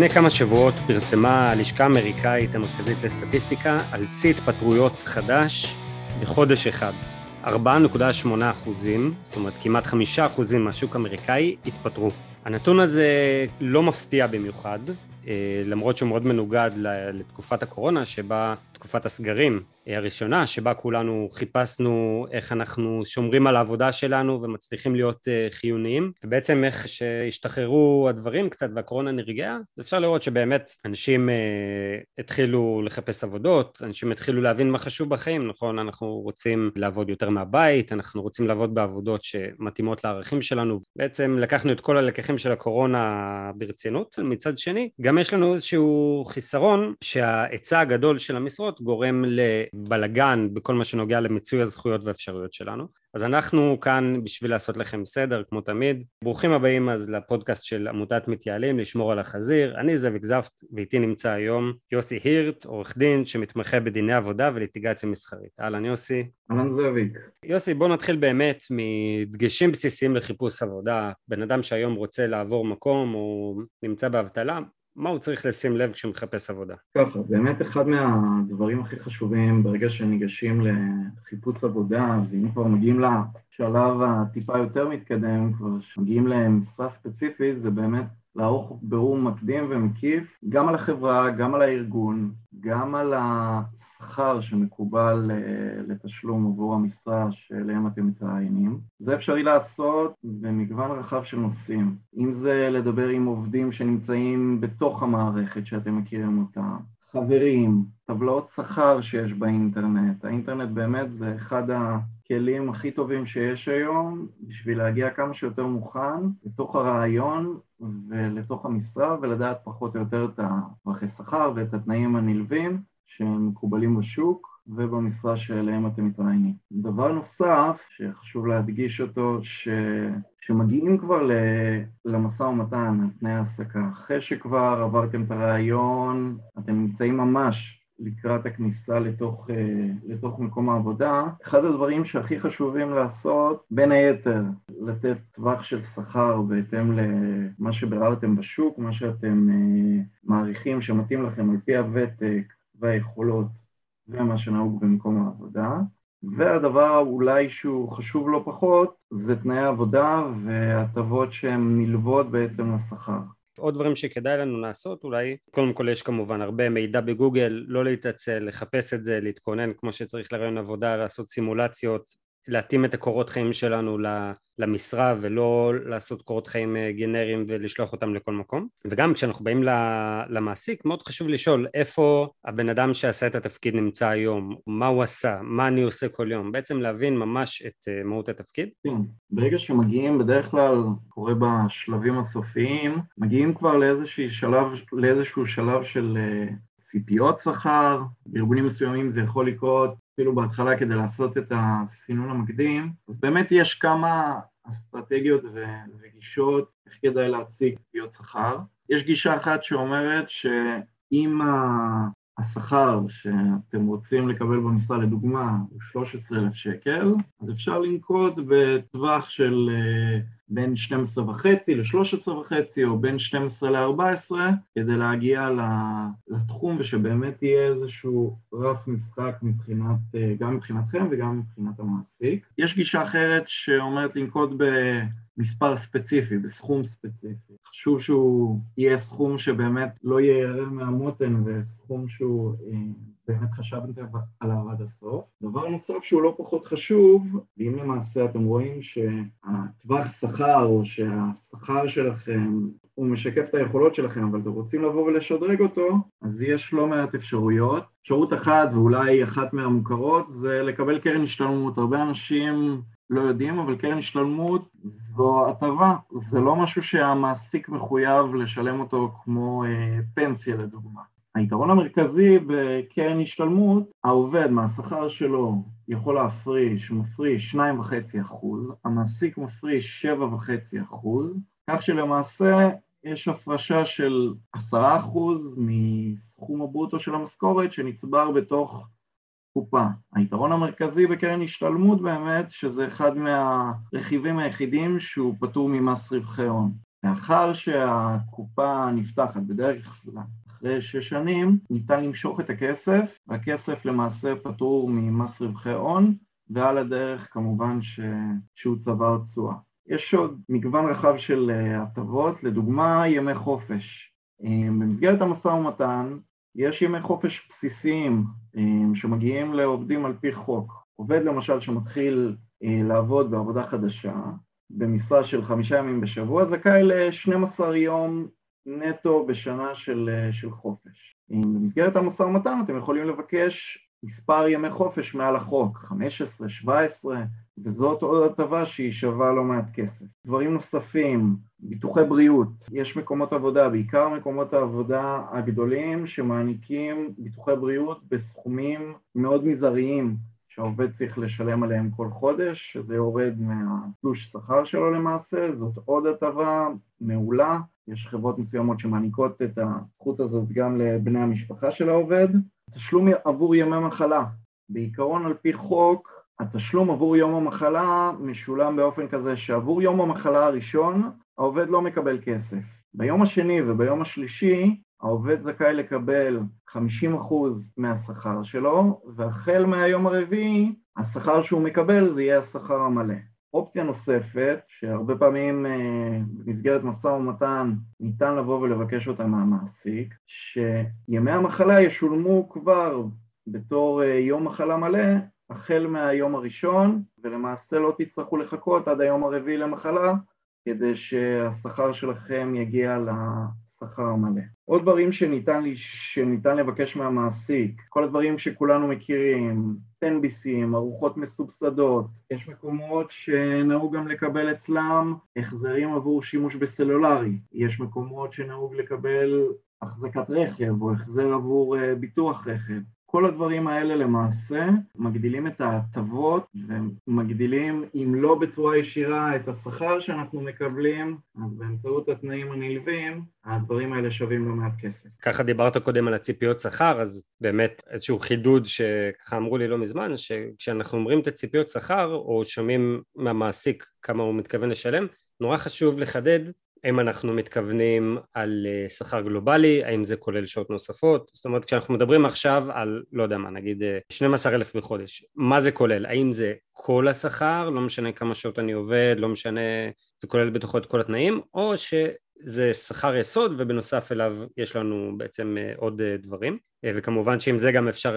לפני כמה שבועות פרסמה הלשכה האמריקאית המרכזית לסטטיסטיקה על שיא התפטרויות חדש בחודש אחד. 4.8 אחוזים, זאת אומרת כמעט 5 אחוזים מהשוק האמריקאי התפטרו. הנתון הזה לא מפתיע במיוחד, אה, למרות שהוא מאוד מנוגד לתקופת הקורונה שבה תקופת הסגרים הראשונה שבה כולנו חיפשנו איך אנחנו שומרים על העבודה שלנו ומצליחים להיות אה, חיוניים. ובעצם איך שהשתחררו הדברים קצת והקורונה נרגעה אפשר לראות שבאמת אנשים התחילו לחפש עבודות אנשים התחילו להבין מה חשוב בחיים נכון? אנחנו רוצים לעבוד יותר מהבית אנחנו רוצים לעבוד בעבודות שמתאימות לערכים שלנו. בעצם לקחנו את כל הלקחים של הקורונה ברצינות. מצד שני גם יש לנו איזשהו חיסרון שההיצע הגדול של המשרות גורם לבלגן בכל מה שנוגע למיצוי הזכויות והאפשרויות שלנו. אז אנחנו כאן בשביל לעשות לכם סדר כמו תמיד. ברוכים הבאים אז לפודקאסט של עמותת מתייעלים לשמור על החזיר. אני זאביק זפט ואיתי נמצא היום יוסי הירט, עורך דין שמתמחה בדיני עבודה וליטיגציה מסחרית. אהלן יוסי. אהלן זאביק. יוסי בוא נתחיל באמת מדגשים בסיסיים לחיפוש עבודה. בן אדם שהיום רוצה לעבור מקום או נמצא באבטלה, מה הוא צריך לשים לב כשהוא מחפש עבודה? ככה, באמת אחד מהדברים הכי חשובים ברגע שניגשים לחיפוש עבודה, ואם כבר מגיעים לשלב הטיפה יותר מתקדם, כבר מגיעים למשרה ספציפית, זה באמת לערוך בירור מקדים ומקיף גם על החברה, גם על הארגון, גם על השכר שמקובל אה, לתשלום עבור המשרה שאליהם אתם מתראיינים. זה אפשרי לעשות במגוון רחב של נושאים. אם זה לדבר עם עובדים שנמצאים בתוך המערכת שאתם מכירים אותה, חברים, טבלאות שכר שיש באינטרנט. האינטרנט באמת זה אחד הכלים הכי טובים שיש היום בשביל להגיע כמה שיותר מוכן לתוך הרעיון ולתוך המשרה ולדעת פחות או יותר את הטווחי שכר ואת התנאים הנלווים שמקובלים בשוק ובמשרה שאליהם אתם מתראיינים. דבר נוסף שחשוב להדגיש אותו, שמגיעים כבר למשא ומתן, תנאי העסקה, אחרי שכבר עברתם את הרעיון, אתם נמצאים ממש לקראת הכניסה לתוך, אה, לתוך מקום העבודה. אחד הדברים שהכי חשובים לעשות, בין היתר, לתת טווח של שכר בהתאם למה שביררתם בשוק, מה שאתם אה, מעריכים שמתאים לכם על פי הוותק והיכולות ומה שנהוג במקום העבודה. והדבר אולי שהוא חשוב לא פחות, זה תנאי עבודה והטבות שהן נלוות בעצם לשכר. עוד דברים שכדאי לנו לעשות אולי, קודם כל יש כמובן הרבה מידע בגוגל, לא להתעצל, לחפש את זה, להתכונן כמו שצריך לרעיון עבודה, לעשות סימולציות, להתאים את הקורות חיים שלנו למשרה ולא לעשות קורות חיים אה, גנריים ולשלוח אותם לכל מקום וגם כשאנחנו באים למעסיק מאוד חשוב לשאול איפה הבן אדם שעשה את התפקיד נמצא היום, מה הוא עשה, מה אני עושה כל יום, בעצם להבין ממש את אה, מהות התפקיד. כן, ברגע שמגיעים בדרך כלל קורה בשלבים הסופיים, מגיעים כבר שלב, לאיזשהו שלב של אה, ציפיות שכר, בארגונים מסוימים זה יכול לקרות אפילו בהתחלה כדי לעשות את הסינון המקדים, אז באמת יש כמה אסטרטגיות וגישות איך כדאי להציג ציפיות שכר. יש גישה אחת שאומרת שאם השכר שאתם רוצים לקבל במשרה, לדוגמה, הוא 13,000 שקל, אז אפשר לנקוט בטווח של אה, בין 12 וחצי ל-13 וחצי, או בין 12 ל-14, כדי להגיע לתחום ושבאמת יהיה איזשהו רף משחק מבחינת, אה, גם מבחינתכם וגם מבחינת המעסיק. יש גישה אחרת שאומרת לנקוט במספר ספציפי, בסכום ספציפי. חשוב שהוא יהיה סכום שבאמת לא יהיה מהמותן וסכום שהוא אה, באמת חשבתם עליו עד הסוף. דבר נוסף שהוא לא פחות חשוב, ואם למעשה אתם רואים שהטווח שכר או שהשכר שלכם הוא משקף את היכולות שלכם, אבל אתם רוצים לבוא ולשדרג אותו, אז יש לא מעט אפשרויות. אפשרות אחת, ואולי אחת מהמוכרות, זה לקבל קרן השתלמות. הרבה אנשים לא יודעים, אבל קרן השתלמות זו הטבה, זה לא משהו שהמעסיק מחויב לשלם אותו כמו אה, פנסיה לדוגמה. היתרון המרכזי בקרן השתלמות, העובד מהשכר שלו יכול להפריש, מפריש 2.5 המעסיק מפריש 7.5 כך שלמעשה יש הפרשה של 10 מסכום הברוטו של המשכורת שנצבר בתוך קופה. היתרון המרכזי בקרן השתלמות באמת, שזה אחד מהרכיבים היחידים שהוא פטור ממס רווחי הון. לאחר שהקופה נפתחת, בדרך כלל אחרי שש שנים, ניתן למשוך את הכסף, והכסף למעשה פטור ממס רווחי הון, ועל הדרך כמובן ש... שהוא צבר תשואה. יש עוד מגוון רחב של אה, הטבות, לדוגמה ימי חופש. אה, במסגרת המשא ומתן יש ימי חופש בסיסיים אה, שמגיעים לעובדים על פי חוק. עובד למשל שמתחיל לעבוד בעבודה חדשה, במשרה של חמישה ימים בשבוע, זכאי ל-12 יום נטו בשנה של, של חופש. במסגרת המשא ומתן אתם יכולים לבקש מספר ימי חופש מעל החוק, 15, 17, וזאת עוד הטבה שהיא שווה לא מעט כסף. דברים נוספים, ביטוחי בריאות, יש מקומות עבודה, בעיקר מקומות העבודה הגדולים שמעניקים ביטוחי בריאות בסכומים מאוד מזעריים שהעובד צריך לשלם עליהם כל חודש, שזה יורד מהתלוש שכר שלו למעשה, זאת עוד הטבה מעולה, יש חברות מסוימות שמעניקות את הזכות הזאת גם לבני המשפחה של העובד. תשלום עבור ימי מחלה, בעיקרון על פי חוק התשלום עבור יום המחלה משולם באופן כזה שעבור יום המחלה הראשון העובד לא מקבל כסף. ביום השני וביום השלישי העובד זכאי לקבל 50% מהשכר שלו, והחל מהיום הרביעי השכר שהוא מקבל זה יהיה השכר המלא. אופציה נוספת, שהרבה פעמים אה, במסגרת משא ומתן ניתן לבוא ולבקש אותה מהמעסיק, שימי המחלה ישולמו כבר בתור אה, יום מחלה מלא החל מהיום הראשון, ולמעשה לא תצטרכו לחכות עד היום הרביעי למחלה כדי שהשכר שלכם יגיע לשכר המלא. עוד דברים שניתן, שניתן לבקש מהמעסיק, כל הדברים שכולנו מכירים, תן-ביסים, ארוחות מסובסדות, יש מקומות שנהוג גם לקבל אצלם החזרים עבור שימוש בסלולרי, יש מקומות שנהוג לקבל החזקת רכב או החזר עבור אה, ביטוח רכב. כל הדברים האלה למעשה מגדילים את ההטבות ומגדילים, אם לא בצורה ישירה, את השכר שאנחנו מקבלים, אז באמצעות התנאים הנלווים, הדברים האלה שווים לא מעט כסף. ככה דיברת קודם על הציפיות שכר, אז באמת איזשהו חידוד שככה אמרו לי לא מזמן, שכשאנחנו אומרים את הציפיות שכר, או שומעים מהמעסיק כמה הוא מתכוון לשלם, נורא חשוב לחדד האם אנחנו מתכוונים על אה, שכר גלובלי, האם זה כולל שעות נוספות, זאת אומרת כשאנחנו מדברים עכשיו על, לא יודע מה, נגיד 12 אה, אלף בחודש, מה זה כולל? האם זה כל השכר, לא משנה כמה שעות אני עובד, לא משנה, זה כולל בתוכו את כל התנאים, או שזה שכר יסוד ובנוסף אליו יש לנו בעצם אה, עוד דברים, וכמובן שעם זה גם אפשר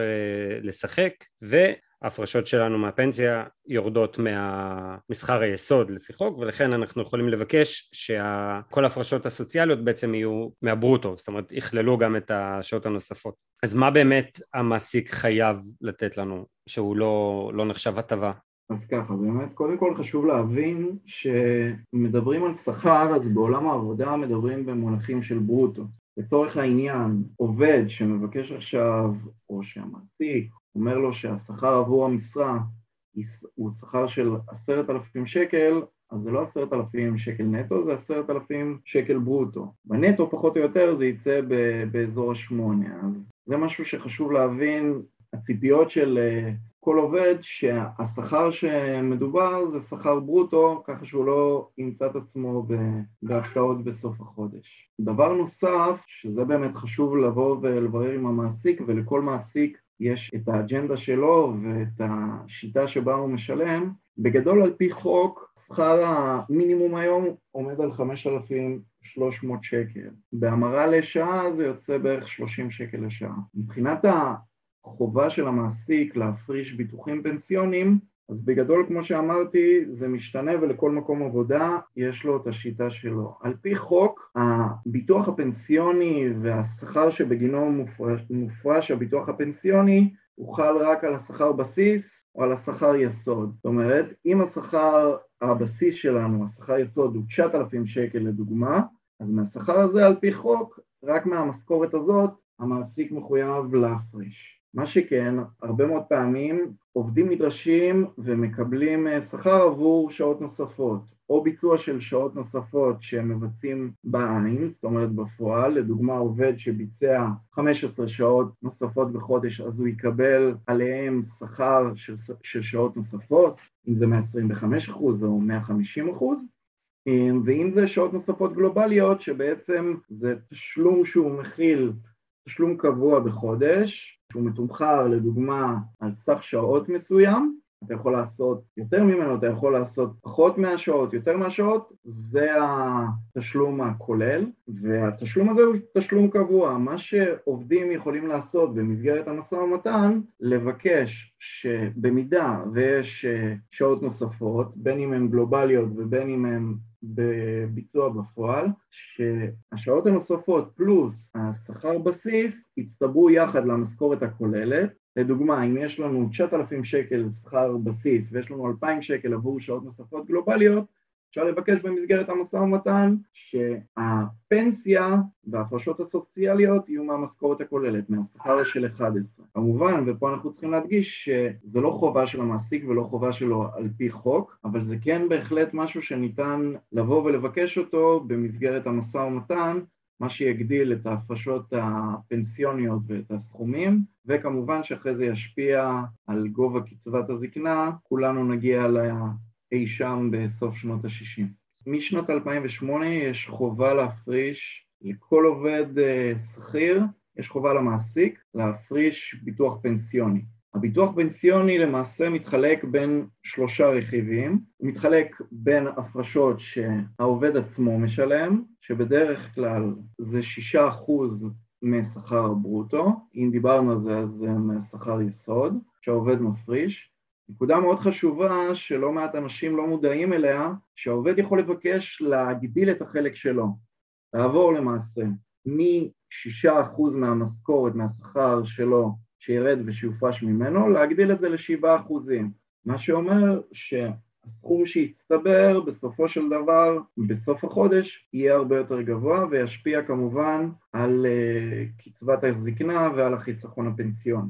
לשחק, ו... ההפרשות שלנו מהפנסיה יורדות מהמסחר היסוד לפי חוק ולכן אנחנו יכולים לבקש שכל ההפרשות הסוציאליות בעצם יהיו מהברוטו זאת אומרת יכללו גם את השעות הנוספות אז מה באמת המעסיק חייב לתת לנו שהוא לא, לא נחשב הטבה? אז ככה, באמת, קודם כל חשוב להבין שמדברים על שכר, אז בעולם העבודה מדברים במונחים של ברוטו. לצורך העניין, עובד שמבקש עכשיו, או שהמעסיק אומר לו שהשכר עבור המשרה הוא שכר של עשרת אלפים שקל, אז זה לא עשרת אלפים שקל נטו, זה עשרת אלפים שקל ברוטו. בנטו פחות או יותר זה יצא באזור השמונה, אז זה משהו שחשוב להבין, הציפיות של אה, כל עובד שהשכר שמדובר זה שכר ברוטו, ככה שהוא לא ימצא את עצמו בהפתעות בסוף החודש. דבר נוסף, שזה באמת חשוב לבוא ולברר עם המעסיק, ולכל מעסיק יש את האג'נדה שלו ואת השיטה שבה הוא משלם. בגדול על פי חוק, שכר המינימום היום עומד על 5,300 שקל. בהמרה לשעה זה יוצא בערך 30 שקל לשעה. מבחינת החובה של המעסיק להפריש ביטוחים פנסיונים, אז בגדול, כמו שאמרתי, זה משתנה ולכל מקום עבודה יש לו את השיטה שלו. על פי חוק, הביטוח הפנסיוני והשכר שבגינו מופרש, מופרש הביטוח הפנסיוני, הוא חל רק על השכר בסיס או על השכר יסוד. זאת אומרת, אם השכר הבסיס שלנו, השכר יסוד הוא 9,000 שקל לדוגמה, אז מהשכר הזה על פי חוק, רק מהמשכורת הזאת, המעסיק מחויב להפריש. מה שכן, הרבה מאוד פעמים עובדים נדרשים ומקבלים אה, שכר עבור שעות נוספות, או ביצוע של שעות נוספות שהם מבצעים בעין, זאת אומרת בפועל, לדוגמה עובד שביצע 15 שעות נוספות בחודש אז הוא יקבל עליהם שכר של, של שעות נוספות, אם זה 125% או 150%, ואם זה שעות נוספות גלובליות שבעצם זה תשלום שהוא מכיל תשלום קבוע בחודש שהוא מתומחר לדוגמה על סך שעות מסוים אתה יכול לעשות יותר ממנו, אתה יכול לעשות פחות מהשעות, יותר מהשעות, זה התשלום הכולל, והתשלום הזה הוא תשלום קבוע. מה שעובדים יכולים לעשות במסגרת המשא ומתן, לבקש שבמידה ויש שעות נוספות, בין אם הן גלובליות ובין אם הן בביצוע בפועל, שהשעות הנוספות פלוס השכר בסיס יצטברו יחד למשכורת הכוללת, לדוגמה, אם יש לנו 9,000 שקל שכר בסיס ויש לנו 2,000 שקל עבור שעות נוספות גלובליות, אפשר לבקש במסגרת המשא ומתן שהפנסיה וההפרשות הסוציאליות יהיו מהמשכורת הכוללת, מהשכר של 11. כמובן, ופה אנחנו צריכים להדגיש שזו לא חובה של המעסיק ולא חובה שלו על פי חוק, אבל זה כן בהחלט משהו שניתן לבוא ולבקש אותו במסגרת המשא ומתן מה שיגדיל את ההפרשות הפנסיוניות ואת הסכומים, וכמובן שאחרי זה ישפיע על גובה קצבת הזקנה, כולנו נגיע לאי שם בסוף שנות ה-60. משנות 2008 יש חובה להפריש לכל עובד אה, שכיר, יש חובה למעסיק להפריש ביטוח פנסיוני. הביטוח פנסיוני למעשה מתחלק בין שלושה רכיבים, הוא מתחלק בין הפרשות שהעובד עצמו משלם, שבדרך כלל זה שישה אחוז משכר הברוטו, אם דיברנו על זה אז זה משכר יסוד, שהעובד מפריש. נקודה מאוד חשובה שלא מעט אנשים לא מודעים אליה, שהעובד יכול לבקש להגדיל את החלק שלו, לעבור למעשה משישה אחוז מהמשכורת, מהשכר שלו, שירד ושיופרש ממנו, להגדיל את זה לשבעה אחוזים, מה שאומר שהסכום שיצטבר בסופו של דבר, בסוף החודש, יהיה הרבה יותר גבוה וישפיע כמובן על uh, קצבת הזקנה ועל החיסכון הפנסיון.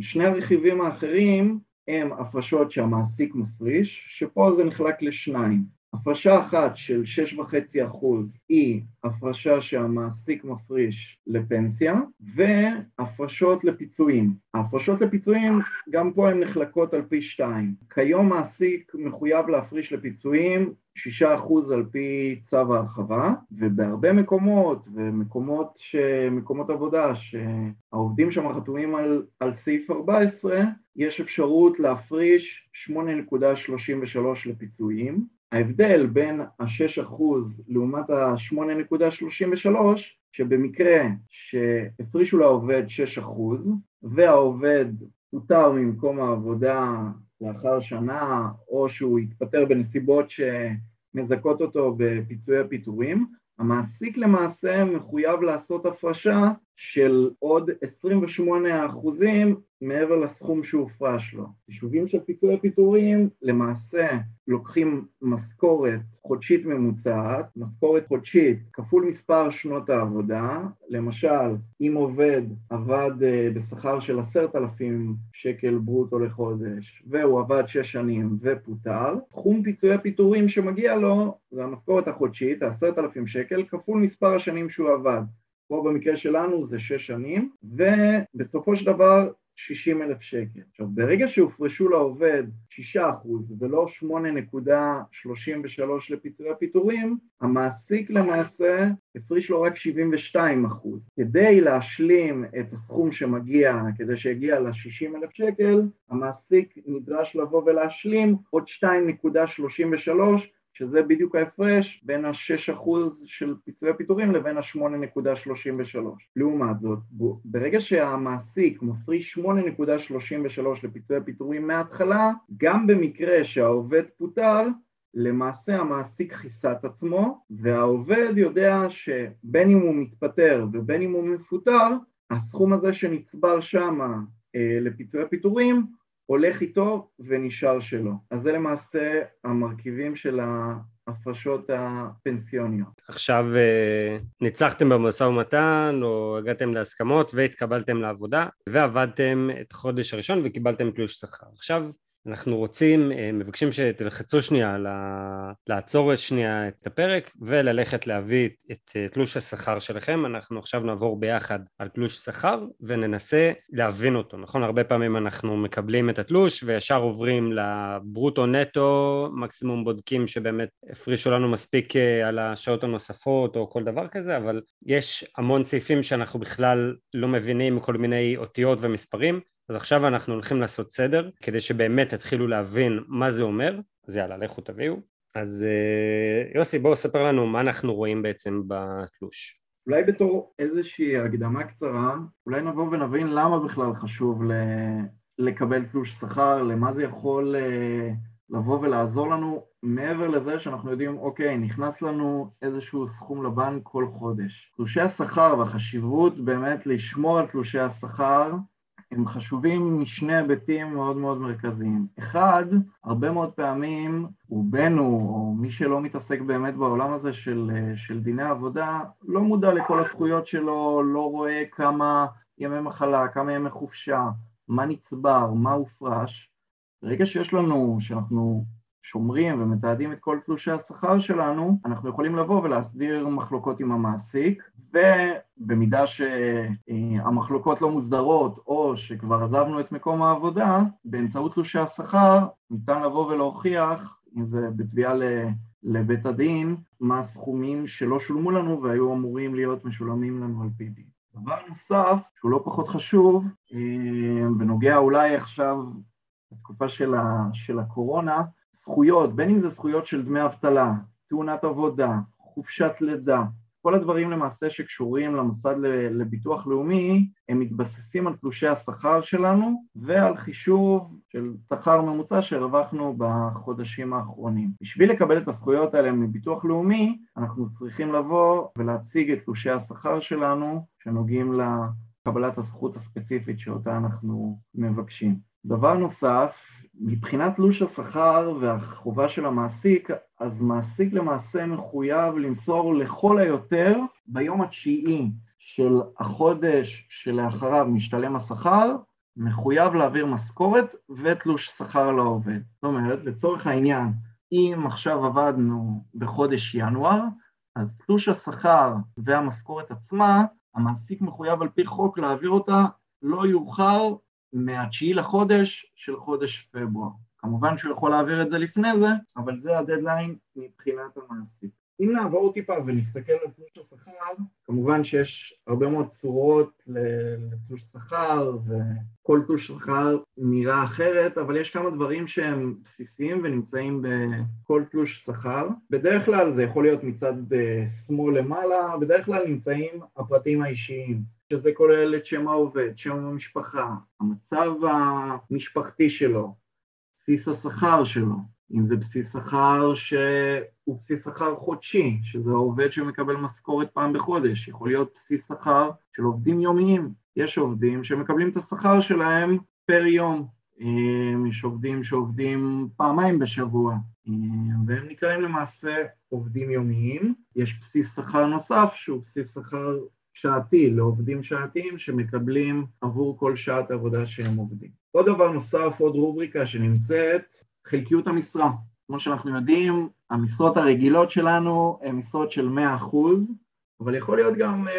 שני הרכיבים האחרים הם הפרשות שהמעסיק מפריש, שפה זה נחלק לשניים. הפרשה אחת של 6.5% היא הפרשה שהמעסיק מפריש לפנסיה והפרשות לפיצויים. ההפרשות לפיצויים גם פה הן נחלקות על פי שתיים. כיום מעסיק מחויב להפריש לפיצויים 6% על פי צו ההרחבה ובהרבה מקומות ומקומות ש... מקומות עבודה שהעובדים שם חתומים על, על סעיף 14 יש אפשרות להפריש 8.33 לפיצויים ההבדל בין ה-6% לעומת ה-8.33 שבמקרה שהפרישו לעובד 6% והעובד פוטר ממקום העבודה לאחר שנה או שהוא התפטר בנסיבות שמזכות אותו בפיצויי הפיטורים, המעסיק למעשה מחויב לעשות הפרשה של עוד 28 אחוזים מעבר לסכום שהופרש לו. יישובים של פיצויי פיטורים למעשה לוקחים משכורת חודשית ממוצעת, משכורת חודשית כפול מספר שנות העבודה, למשל אם עובד עבד אה, בשכר של עשרת אלפים שקל ברוטו לחודש והוא עבד שש שנים ופוטר, תחום פיצויי פיטורים שמגיע לו זה המשכורת החודשית, העשרת אלפים שקל, כפול מספר השנים שהוא עבד. פה במקרה שלנו זה שש שנים, ובסופו של דבר 60 אלף שקל. עכשיו, ברגע שהופרשו לעובד 6% ולא 8.33 לפיצויי הפיטורים, המעסיק למעשה הפריש לו רק 72 כדי להשלים את הסכום שמגיע, כדי שיגיע ל-60 אלף שקל, המעסיק נדרש לבוא ולהשלים עוד 2.33 שזה בדיוק ההפרש בין ה-6% של פיצויי הפיטורים לבין ה-8.33. לעומת זאת, ברגע שהמעסיק מפריש 8.33 לפיצויי הפיטורים מההתחלה, גם במקרה שהעובד פוטר, למעשה המעסיק כיסה את עצמו, והעובד יודע שבין אם הוא מתפטר ובין אם הוא מפוטר, הסכום הזה שנצבר שם אה, לפיצויי הפיטורים הולך איתו ונשאר שלו. אז זה למעשה המרכיבים של ההפרשות הפנסיוניות. עכשיו אה, ניצחתם במשא ומתן או הגעתם להסכמות והתקבלתם לעבודה ועבדתם את החודש הראשון וקיבלתם תלוש שכר. עכשיו אנחנו רוצים, אה, מבקשים שתלחצו שנייה לעצור שנייה את הפרק וללכת להביא את אה, תלוש השכר שלכם, אנחנו עכשיו נעבור ביחד על תלוש שכר וננסה להבין אותו, נכון? הרבה פעמים אנחנו מקבלים את התלוש וישר עוברים לברוטו נטו, מקסימום בודקים שבאמת הפרישו לנו מספיק אה, על השעות הנוספות או כל דבר כזה, אבל יש המון סעיפים שאנחנו בכלל לא מבינים כל מיני אותיות ומספרים אז עכשיו אנחנו הולכים לעשות סדר כדי שבאמת תתחילו להבין מה זה אומר, אז יאללה לכו תביאו. אז אה, יוסי בואו ספר לנו מה אנחנו רואים בעצם בתלוש. אולי בתור איזושהי הקדמה קצרה, אולי נבוא ונבין למה בכלל חשוב ל... לקבל תלוש שכר, למה זה יכול אה, לבוא ולעזור לנו, מעבר לזה שאנחנו יודעים, אוקיי, נכנס לנו איזשהו סכום לבנק כל חודש. תלושי השכר והחשיבות באמת לשמור על תלושי השכר הם חשובים משני היבטים מאוד מאוד מרכזיים. אחד, הרבה מאוד פעמים רובנו, או מי שלא מתעסק באמת בעולם הזה של, של דיני עבודה, לא מודע לכל הזכויות שלו, לא רואה כמה ימי מחלה, כמה ימי חופשה, מה נצבר, מה הופרש. ברגע שיש לנו, שאנחנו שומרים ומתעדים את כל תלושי השכר שלנו, אנחנו יכולים לבוא ולהסדיר מחלוקות עם המעסיק, ובמידה שהמחלוקות לא מוסדרות או שכבר עזבנו את מקום העבודה, באמצעות תלושי השכר ניתן לבוא ולהוכיח, אם זה בתביעה לבית הדין, מה הסכומים שלא שולמו לנו והיו אמורים להיות משולמים לנו על פי דין. דבר נוסף, שהוא לא פחות חשוב, בנוגע אולי עכשיו בתקופה של, של הקורונה, זכויות, בין אם זה זכויות של דמי אבטלה, תאונת עבודה, חופשת לידה, כל הדברים למעשה שקשורים למוסד לביטוח לאומי, הם מתבססים על תלושי השכר שלנו ועל חישוב של שכר ממוצע שהרווחנו בחודשים האחרונים. בשביל לקבל את הזכויות האלה מביטוח לאומי, אנחנו צריכים לבוא ולהציג את תלושי השכר שלנו שנוגעים לקבלת הזכות הספציפית שאותה אנחנו מבקשים. דבר נוסף, מבחינת תלוש השכר והחובה של המעסיק, אז מעסיק למעשה מחויב למסור לכל היותר ביום התשיעי של החודש שלאחריו משתלם השכר, מחויב להעביר משכורת ותלוש שכר לעובד. זאת אומרת, לצורך העניין, אם עכשיו עבדנו בחודש ינואר, אז תלוש השכר והמשכורת עצמה, המעסיק מחויב על פי חוק להעביר אותה לא יאוחר מהתשיעי לחודש של חודש פברואר. כמובן שהוא יכול להעביר את זה לפני זה, אבל זה הדדליין מבחינת המעסיק. אם נעבור טיפה ונסתכל על תלוש השכר, כמובן שיש הרבה מאוד צורות לתלוש שכר, וכל תלוש שכר נראה אחרת, אבל יש כמה דברים שהם בסיסיים ונמצאים בכל תלוש שכר. בדרך כלל זה יכול להיות מצד אה, שמאל למעלה, בדרך כלל נמצאים הפרטים האישיים. שזה כולל את שם העובד, שם המשפחה, המצב המשפחתי שלו, בסיס השכר שלו, אם זה בסיס שכר שהוא בסיס שכר חודשי, שזה העובד שמקבל משכורת פעם בחודש, יכול להיות בסיס שכר של עובדים יומיים, יש עובדים שמקבלים את השכר שלהם פר יום, יש עובדים שעובדים פעמיים בשבוע, והם נקראים למעשה עובדים יומיים, יש בסיס שכר נוסף שהוא בסיס שכר שעתי לעובדים שעתיים שמקבלים עבור כל שעת עבודה שהם עובדים. עוד דבר נוסף, עוד רובריקה שנמצאת, חלקיות המשרה. כמו שאנחנו יודעים, המשרות הרגילות שלנו הן משרות של 100%, אבל יכול להיות גם uh,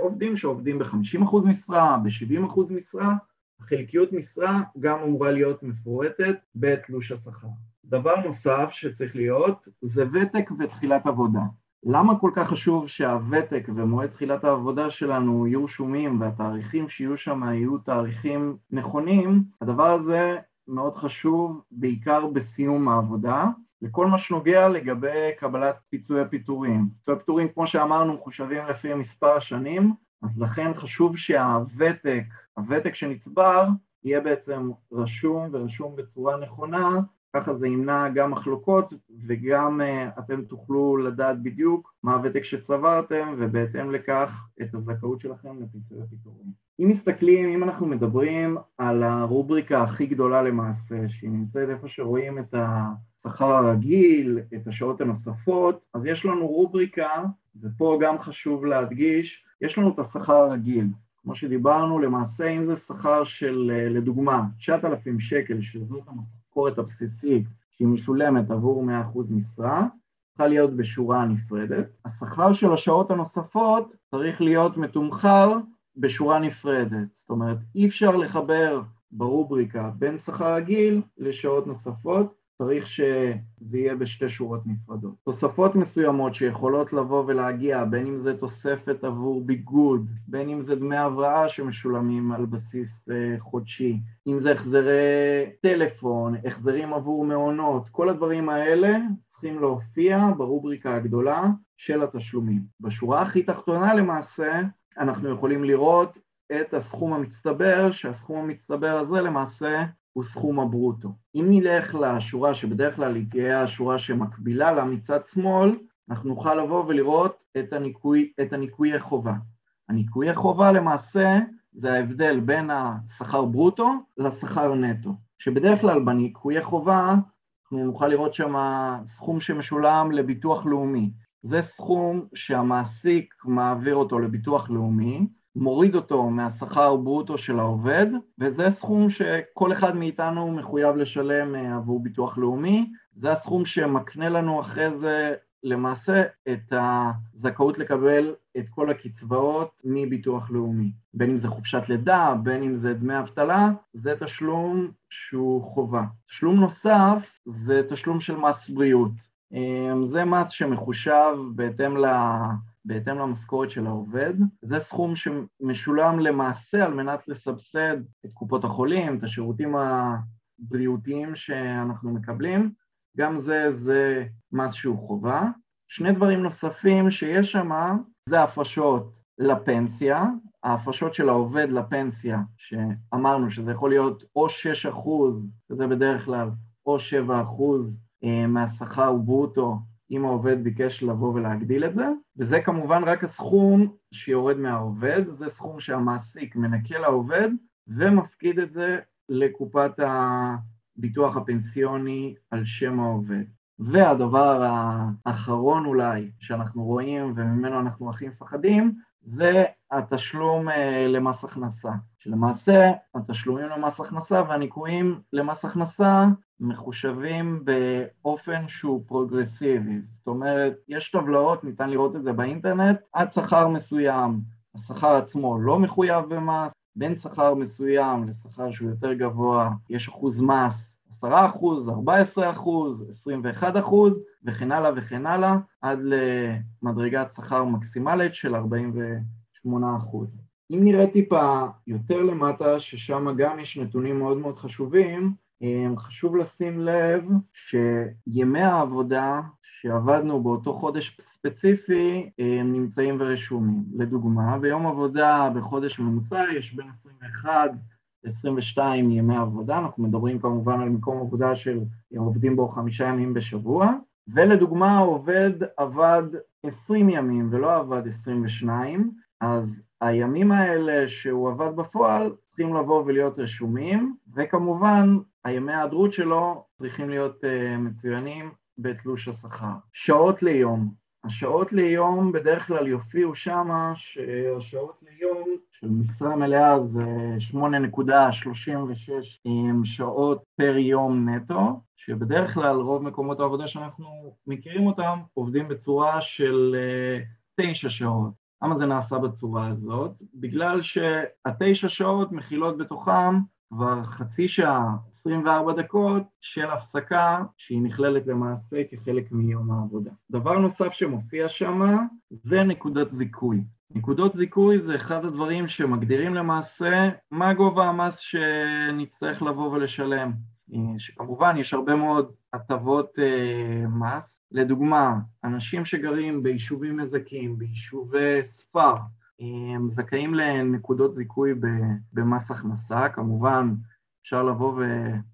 עובדים שעובדים ב-50% משרה, ב-70% משרה, חלקיות משרה גם אמורה להיות מפורטת בתלוש השכר. דבר נוסף שצריך להיות זה ותק ותחילת עבודה. למה כל כך חשוב שהוותק ומועד תחילת העבודה שלנו יהיו שומים והתאריכים שיהיו שם יהיו תאריכים נכונים? הדבר הזה מאוד חשוב בעיקר בסיום העבודה. לכל מה שנוגע לגבי קבלת פיצויי פיטורים. פיצויי פיטורים, כמו שאמרנו, מחושבים לפי מספר השנים, אז לכן חשוב שהוותק, הוותק שנצבר, יהיה בעצם רשום ורשום בצורה נכונה, ככה זה ימנע גם מחלוקות וגם uh, אתם תוכלו לדעת בדיוק מה הוותק שצברתם ובהתאם לכך את הזכאות שלכם לפיצוי הפיטורים. אם מסתכלים, אם אנחנו מדברים על הרובריקה הכי גדולה למעשה, שהיא נמצאת איפה שרואים את השכר הרגיל, את השעות הנוספות, אז יש לנו רובריקה, ופה גם חשוב להדגיש, יש לנו את השכר הרגיל. כמו שדיברנו, למעשה אם זה שכר של, לדוגמה, 9,000 שקל, שזאת המשכורת המשכורת הבסיסית שהיא משולמת עבור 100% משרה, צריכה להיות בשורה נפרדת. השכר של השעות הנוספות צריך להיות מתומחר בשורה נפרדת. זאת אומרת, אי אפשר לחבר ברובריקה בין שכר רגיל לשעות נוספות, צריך שזה יהיה בשתי שורות נפרדות. תוספות מסוימות שיכולות לבוא ולהגיע, בין אם זה תוספת עבור ביגוד, בין אם זה דמי הבראה שמשולמים על בסיס uh, חודשי, אם זה החזרי טלפון, החזרים עבור מעונות, כל הדברים האלה צריכים להופיע ברובריקה הגדולה של התשלומים. בשורה הכי תחתונה למעשה, אנחנו יכולים לראות את הסכום המצטבר, שהסכום המצטבר הזה למעשה הוא סכום הברוטו. אם נלך לשורה שבדרך כלל היא תהיה השורה שמקבילה לה מצד שמאל, אנחנו נוכל לבוא ולראות את, הניקוי, את הניקויי חובה. הניקויי חובה למעשה זה ההבדל בין השכר ברוטו לשכר נטו, שבדרך כלל בניקויי חובה אנחנו נוכל לראות שם סכום שמשולם לביטוח לאומי. זה סכום שהמעסיק מעביר אותו לביטוח לאומי, מוריד אותו מהשכר ברוטו של העובד, וזה סכום שכל אחד מאיתנו מחויב לשלם אה, עבור ביטוח לאומי. זה הסכום שמקנה לנו אחרי זה למעשה את הזכאות לקבל את כל הקצבאות מביטוח לאומי. בין אם זה חופשת לידה, בין אם זה דמי אבטלה, זה תשלום שהוא חובה. תשלום נוסף זה תשלום של מס בריאות. אה, זה מס שמחושב בהתאם ל... בהתאם למשכורת של העובד. זה סכום שמשולם למעשה על מנת לסבסד את קופות החולים, את השירותים הבריאותיים שאנחנו מקבלים. גם זה, זה מס שהוא חובה. שני דברים נוספים שיש שם, זה הפרשות לפנסיה, ההפרשות של העובד לפנסיה, שאמרנו שזה יכול להיות או 6 אחוז, שזה בדרך כלל, או 7 אחוז אה, מהשכר ברוטו אם העובד ביקש לבוא ולהגדיל את זה, וזה כמובן רק הסכום שיורד מהעובד, זה סכום שהמעסיק מנקה לעובד ומפקיד את זה לקופת הביטוח הפנסיוני על שם העובד. והדבר האחרון אולי שאנחנו רואים וממנו אנחנו הכי מפחדים זה התשלום אה, למס הכנסה, שלמעשה התשלומים למס הכנסה והניכויים למס הכנסה מחושבים באופן שהוא פרוגרסיבי, זאת אומרת, יש טבלאות, ניתן לראות את זה באינטרנט, עד שכר מסוים, השכר עצמו לא מחויב במס, בין שכר מסוים לשכר שהוא יותר גבוה יש אחוז מס 10 אחוז, 14 אחוז, 21 אחוז וכן הלאה וכן הלאה עד למדרגת שכר מקסימלית של 48 אחוז. אם נראה טיפה יותר למטה, ששם גם יש נתונים מאוד מאוד חשובים, חשוב לשים לב שימי העבודה שעבדנו באותו חודש ספציפי הם נמצאים ורשומים. לדוגמה, ביום עבודה בחודש ממוצע יש בין 21 ל-22 ימי עבודה, אנחנו מדברים כמובן על מקום עבודה של עובדים בו חמישה ימים בשבוע, ולדוגמה העובד עבד 20 ימים ולא עבד 22, אז הימים האלה שהוא עבד בפועל צריכים לבוא ולהיות רשומים, וכמובן הימי ההיעדרות שלו צריכים להיות uh, מצוינים בתלוש השכר. שעות ליום, השעות ליום בדרך כלל יופיעו שמה שהשעות ליום של משרה מלאה זה 8.36 שעות פר יום נטו, שבדרך כלל רוב מקומות העבודה שאנחנו מכירים אותם עובדים בצורה של uh, תשע שעות. למה זה נעשה בצורה הזאת? בגלל שהתשע שעות מכילות בתוכם כבר חצי שעה, 24 דקות של הפסקה שהיא נכללת למעשה כחלק מיום העבודה. דבר נוסף שמופיע שם זה נקודת זיכוי. נקודות זיכוי זה אחד הדברים שמגדירים למעשה מה גובה המס שנצטרך לבוא ולשלם. שכמובן יש הרבה מאוד הטבות uh, מס, לדוגמה, אנשים שגרים ביישובים מזכים, ביישובי ספר, הם זכאים לנקודות זיכוי במס הכנסה, כמובן אפשר לבוא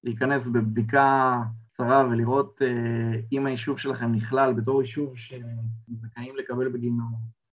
ולהיכנס בבדיקה קצרה ולראות uh, אם היישוב שלכם נכלל בתור יישוב שזכאים לקבל בגינו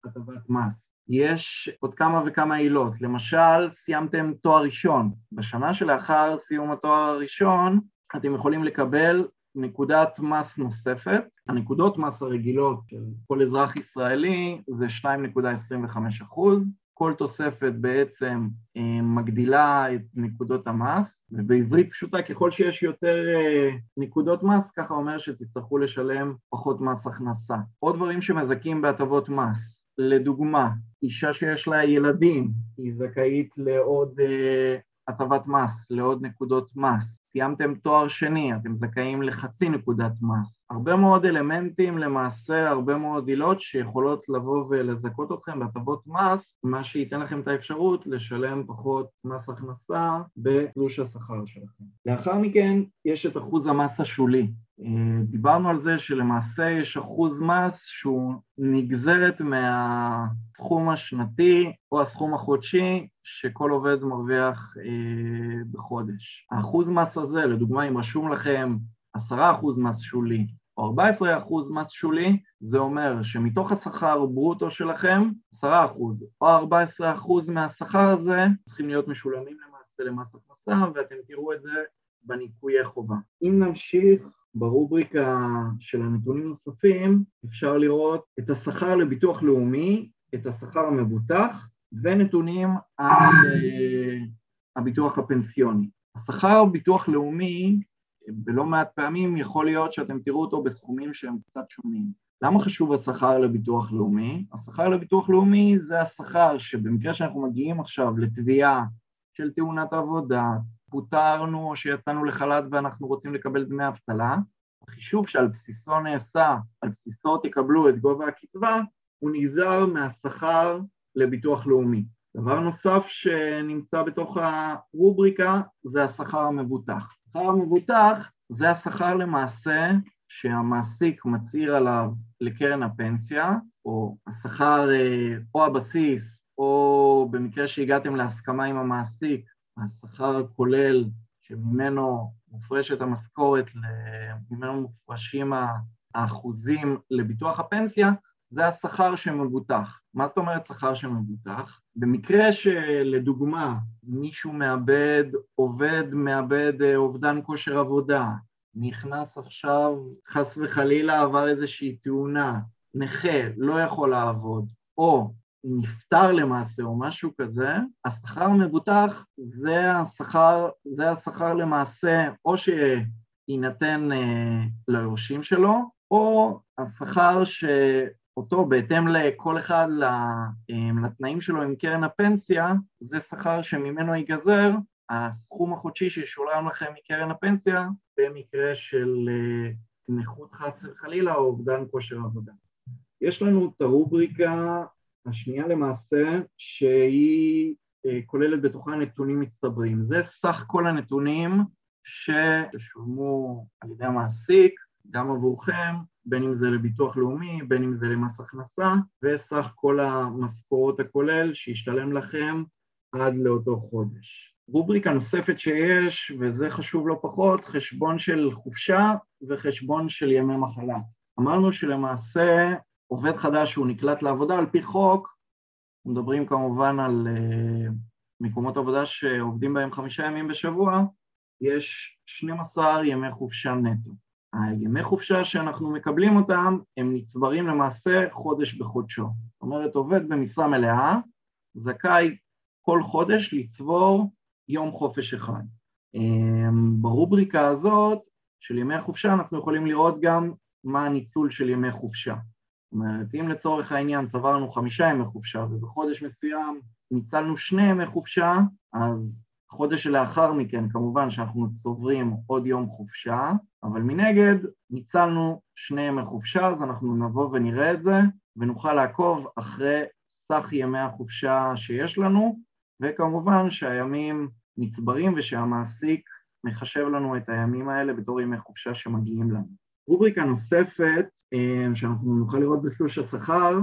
הטבת מס. יש עוד כמה וכמה עילות, למשל סיימתם תואר ראשון, בשנה שלאחר סיום התואר הראשון אתם יכולים לקבל נקודת מס נוספת, הנקודות מס הרגילות של כל אזרח ישראלי זה 2.25 אחוז, כל תוספת בעצם אה, מגדילה את נקודות המס, ובעברית פשוטה ככל שיש יותר אה, נקודות מס, ככה אומר שתצטרכו לשלם פחות מס הכנסה. עוד דברים שמזכים בהטבות מס, לדוגמה, אישה שיש לה ילדים, היא זכאית לעוד אה, הטבת מס, לעוד נקודות מס. סיימתם תואר שני, אתם זכאים לחצי נקודת מס. הרבה מאוד אלמנטים למעשה, הרבה מאוד עילות שיכולות לבוא ולזכות אתכם בהטבות מס, מה שייתן לכם את האפשרות לשלם פחות מס הכנסה בתלוש השכר שלכם. לאחר מכן יש את אחוז המס השולי. דיברנו על זה שלמעשה יש אחוז מס שהוא נגזרת מהסכום השנתי או הסכום החודשי שכל עובד מרוויח אה, בחודש. האחוז מס הזה, לדוגמה אם רשום לכם עשרה אחוז מס שולי או ארבע עשרה אחוז מס שולי, זה אומר שמתוך השכר ברוטו שלכם, עשרה אחוז או ארבע עשרה אחוז מהשכר הזה צריכים להיות משולמים למעשה למס הכנסה ואתם תראו את זה בניכויי חובה. אם נמשיך ברובריקה של הנתונים נוספים אפשר לראות את השכר לביטוח לאומי, את השכר המבוטח ונתונים על אה, הביטוח הפנסיוני. השכר ביטוח לאומי בלא מעט פעמים יכול להיות שאתם תראו אותו בסכומים שהם קצת שונים. למה חשוב השכר לביטוח לאומי? השכר לביטוח לאומי זה השכר שבמקרה שאנחנו מגיעים עכשיו לתביעה של תאונת עבודה, פוטרנו או שיצאנו לחל"ת ואנחנו רוצים לקבל דמי אבטלה, החישוב שעל בסיסו נעשה, על בסיסו תקבלו את גובה הקצבה, הוא נגזר מהשכר לביטוח לאומי. דבר נוסף שנמצא בתוך הרובריקה זה השכר המבוטח. השכר המבוטח זה השכר למעשה שהמעסיק מצהיר עליו לקרן הפנסיה, או השכר אה, או הבסיס, או במקרה שהגעתם להסכמה עם המעסיק, השכר הכולל שממנו מופרשת המשכורת, ממנו מופרשים האחוזים לביטוח הפנסיה, זה השכר שמבוטח. מה זאת אומרת שכר שמבוטח? במקרה שלדוגמה מישהו מאבד, עובד מאבד אה, אובדן כושר עבודה, נכנס עכשיו, חס וחלילה עבר איזושהי תאונה, נכה, לא יכול לעבוד, או נפטר למעשה או משהו כזה, השכר המבוטח זה השכר, זה השכר למעשה או שיינתן אה, ליורשים שלו, או השכר שאותו בהתאם לכל אחד אה, לתנאים שלו עם קרן הפנסיה, זה שכר שממנו ייגזר הסכום החודשי שישולם לכם מקרן הפנסיה במקרה של אה, נכות חס וחלילה או אובדן כושר עבודה. יש לנו את הרובריקה השנייה למעשה שהיא אה, כוללת בתוכה נתונים מצטברים. זה סך כל הנתונים ששולמו על ידי המעסיק, גם עבורכם, בין אם זה לביטוח לאומי, בין אם זה למס הכנסה, וסך כל המשכורות הכולל שישתלם לכם עד לאותו חודש. רובריקה נוספת שיש, וזה חשוב לא פחות, חשבון של חופשה וחשבון של ימי מחלה. אמרנו שלמעשה עובד חדש שהוא נקלט לעבודה על פי חוק, מדברים כמובן על uh, מקומות עבודה שעובדים בהם חמישה ימים בשבוע, יש 12 ימי חופשה נטו. הימי חופשה שאנחנו מקבלים אותם הם נצברים למעשה חודש בחודשו. זאת אומרת, עובד במשרה מלאה, זכאי כל חודש לצבור יום חופש אחד. אמ, ברובריקה הזאת של ימי החופשה אנחנו יכולים לראות גם מה הניצול של ימי חופשה. זאת אומרת, אם לצורך העניין צברנו חמישה ימי חופשה ובחודש מסוים ניצלנו שני ימי חופשה, אז חודש שלאחר מכן כמובן שאנחנו צוברים עוד יום חופשה, אבל מנגד ניצלנו שני ימי חופשה, אז אנחנו נבוא ונראה את זה ונוכל לעקוב אחרי סך ימי החופשה שיש לנו, וכמובן שהימים נצברים ושהמעסיק מחשב לנו את הימים האלה בתור ימי חופשה שמגיעים לנו. רובריקה נוספת אה, שאנחנו נוכל לראות בתלוש השכר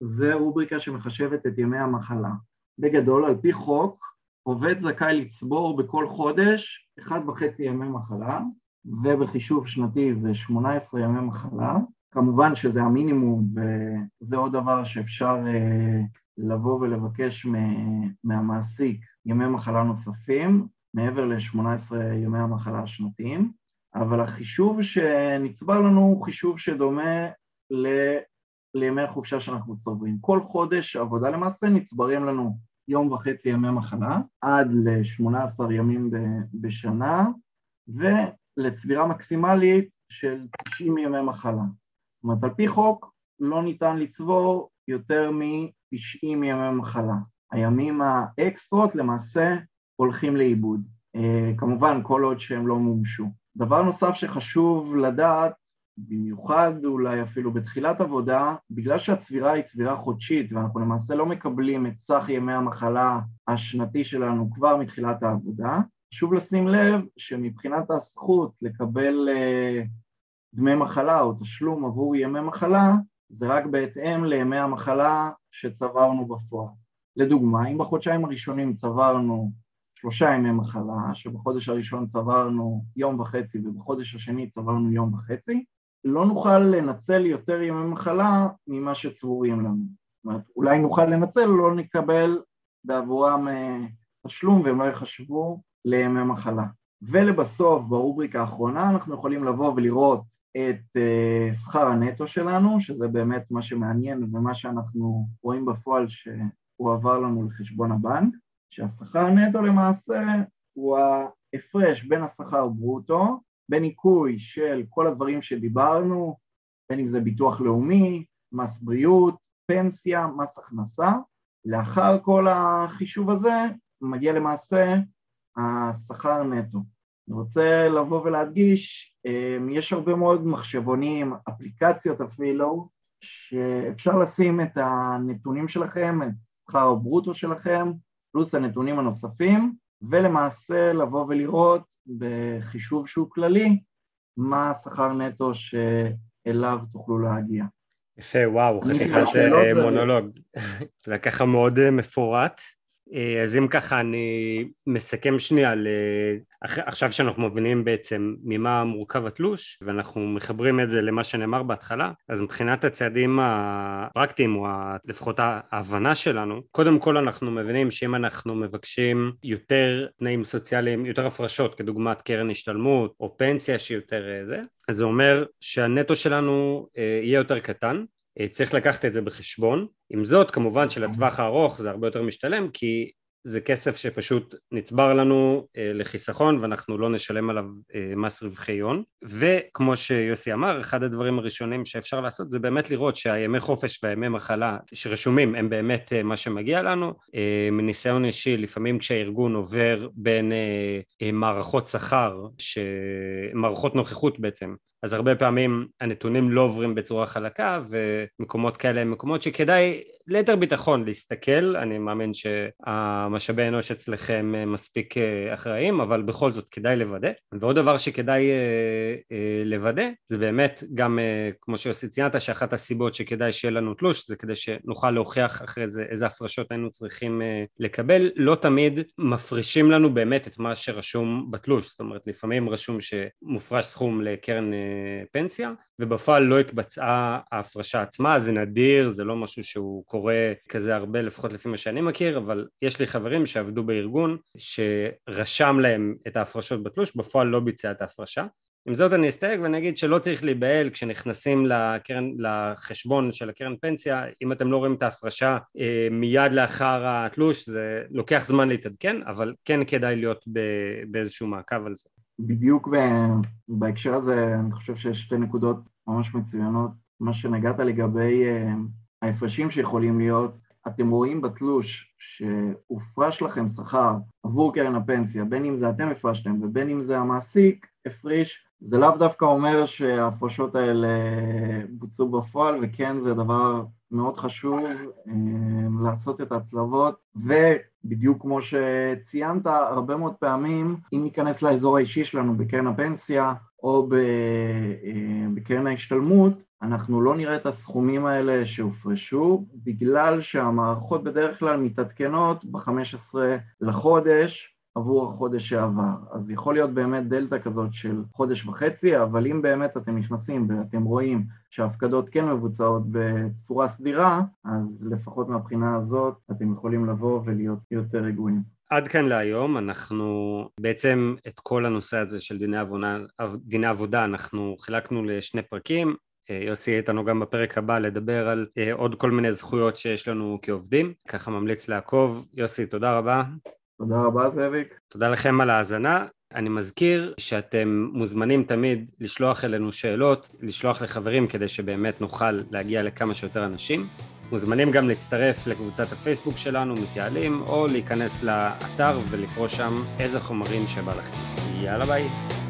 זה רובריקה שמחשבת את ימי המחלה. בגדול, על פי חוק, עובד זכאי לצבור בכל חודש אחד וחצי ימי מחלה, ובחישוב שנתי זה 18 ימי מחלה. כמובן שזה המינימום, וזה עוד דבר שאפשר אה, לבוא ולבקש מהמעסיק ימי מחלה נוספים, מעבר ל-18 ימי המחלה השנתיים. אבל החישוב שנצבר לנו הוא חישוב שדומה לימי החופשה שאנחנו צוברים. כל חודש עבודה למעשה נצברים לנו יום וחצי ימי מחלה, עד ל-18 ימים בשנה, ולצבירה מקסימלית של 90 ימי מחלה. זאת אומרת, על פי חוק לא ניתן לצבור יותר מ-90 ימי מחלה. הימים האקסטרות למעשה הולכים לאיבוד, אה, כמובן כל עוד שהם לא מומשו. דבר נוסף שחשוב לדעת, במיוחד אולי אפילו בתחילת עבודה, בגלל שהצבירה היא צבירה חודשית ואנחנו למעשה לא מקבלים את סך ימי המחלה השנתי שלנו כבר מתחילת העבודה, חשוב לשים לב שמבחינת הזכות לקבל אה, דמי מחלה או תשלום עבור ימי מחלה, זה רק בהתאם לימי המחלה שצברנו בפועל. לדוגמה, אם בחודשיים הראשונים צברנו שלושה ימי מחלה, שבחודש הראשון צברנו יום וחצי ובחודש השני צברנו יום וחצי, לא נוכל לנצל יותר ימי מחלה ממה שצבורים לנו. זאת אומרת, אולי נוכל לנצל, לא נקבל בעבורם אה, תשלום והם לא יחשבו לימי מחלה. ולבסוף, ברובריקה האחרונה, אנחנו יכולים לבוא ולראות את uh, שכר הנטו שלנו, שזה באמת מה שמעניין ומה שאנחנו רואים בפועל שהוא עבר לנו לחשבון הבנק, שהשכר הנטו למעשה הוא ההפרש בין השכר ברוטו, בניכוי של כל הדברים שדיברנו, בין אם זה ביטוח לאומי, מס בריאות, פנסיה, מס הכנסה, לאחר כל החישוב הזה מגיע למעשה השכר נטו. אני רוצה לבוא ולהדגיש, אמ, יש הרבה מאוד מחשבונים, אפליקציות אפילו, שאפשר לשים את הנתונים שלכם, את שכר הברוטו שלכם, פלוס הנתונים הנוספים, ולמעשה לבוא ולראות בחישוב שהוא כללי, מה השכר נטו שאליו תוכלו להגיע. יפה, וואו, חתיכת אה, מונולוג. זה ככה מאוד אה, מפורט. אה, אז אם ככה אני מסכם שנייה, עכשיו שאנחנו מבינים בעצם ממה מורכב התלוש ואנחנו מחברים את זה למה שנאמר בהתחלה, אז מבחינת הצעדים הפרקטיים או לפחות ההבנה שלנו, קודם כל אנחנו מבינים שאם אנחנו מבקשים יותר תנאים סוציאליים, יותר הפרשות כדוגמת קרן השתלמות או פנסיה שיותר אה, זה, אז זה אומר שהנטו שלנו אה, יהיה יותר קטן אה, צריך לקחת את זה בחשבון. עם זאת, כמובן שלטווח הארוך זה הרבה יותר משתלם, כי זה כסף שפשוט נצבר לנו אה, לחיסכון ואנחנו לא נשלם עליו אה, מס רווחי הון וכמו שיוסי אמר אחד הדברים הראשונים שאפשר לעשות זה באמת לראות שהימי חופש והימי מחלה שרשומים הם באמת אה, מה שמגיע לנו אה, מניסיון אישי לפעמים כשהארגון עובר בין אה, אה, מערכות שכר, מערכות נוכחות בעצם אז הרבה פעמים הנתונים לא עוברים בצורה חלקה ומקומות כאלה הם מקומות שכדאי ליתר ביטחון להסתכל, אני מאמין שהמשאבי אנוש אצלכם מספיק אה, אחראים אבל בכל זאת כדאי לוודא. ועוד דבר שכדאי אה, אה, לוודא זה באמת גם כמו שיוסי ציינת שאחת הסיבות שכדאי שיהיה לנו תלוש זה כדי שנוכל להוכיח אחרי זה איזה הפרשות היינו צריכים לקבל. לא תמיד מפרישים לנו באמת את מה שרשום בתלוש. זאת אומרת לפעמים רשום שמופרש סכום לקרן פנסיה ובפועל לא התבצעה ההפרשה עצמה, זה נדיר, זה לא משהו שהוא קורה כזה הרבה לפחות לפי מה שאני מכיר, אבל יש לי חברים שעבדו בארגון שרשם להם את ההפרשות בתלוש, בפועל לא ביצע את ההפרשה. עם זאת אני אסתייג ואני אגיד שלא צריך להיבהל כשנכנסים לקרן, לחשבון של הקרן פנסיה, אם אתם לא רואים את ההפרשה אה, מיד לאחר התלוש זה לוקח זמן להתעדכן, אבל כן כדאי להיות באיזשהו מעקב על זה. בדיוק בהקשר הזה אני חושב שיש שתי נקודות ממש מצוינות. מה שנגעת לגבי אה, ההפרשים שיכולים להיות, אתם רואים בתלוש שהופרש לכם שכר עבור קרן הפנסיה, בין אם זה אתם הפרשתם ובין אם זה המעסיק הפריש, זה לאו דווקא אומר שההפרשות האלה בוצעו בפועל, וכן זה דבר מאוד חשוב אה, לעשות את ההצלבות, ובדיוק כמו שציינת, הרבה מאוד פעמים, אם ניכנס לאזור האישי שלנו בקרן הפנסיה או אה, בקרן ההשתלמות, אנחנו לא נראה את הסכומים האלה שהופרשו, בגלל שהמערכות בדרך כלל מתעדכנות ב-15 לחודש, עבור החודש שעבר. אז יכול להיות באמת דלתא כזאת של חודש וחצי, אבל אם באמת אתם נכנסים ואתם רואים שההפקדות כן מבוצעות בצורה סדירה, אז לפחות מהבחינה הזאת אתם יכולים לבוא ולהיות יותר רגועים. עד כאן להיום, אנחנו בעצם את כל הנושא הזה של דיני עבודה, דיני עבודה אנחנו חילקנו לשני פרקים, יוסי יהיה איתנו גם בפרק הבא לדבר על עוד כל מיני זכויות שיש לנו כעובדים, ככה ממליץ לעקוב. יוסי, תודה רבה. תודה רבה זאביק. תודה לכם על ההאזנה. אני מזכיר שאתם מוזמנים תמיד לשלוח אלינו שאלות, לשלוח לחברים כדי שבאמת נוכל להגיע לכמה שיותר אנשים. מוזמנים גם להצטרף לקבוצת הפייסבוק שלנו, מתייעלים, או להיכנס לאתר ולקרוא שם איזה חומרים שבא לכם. יאללה ביי.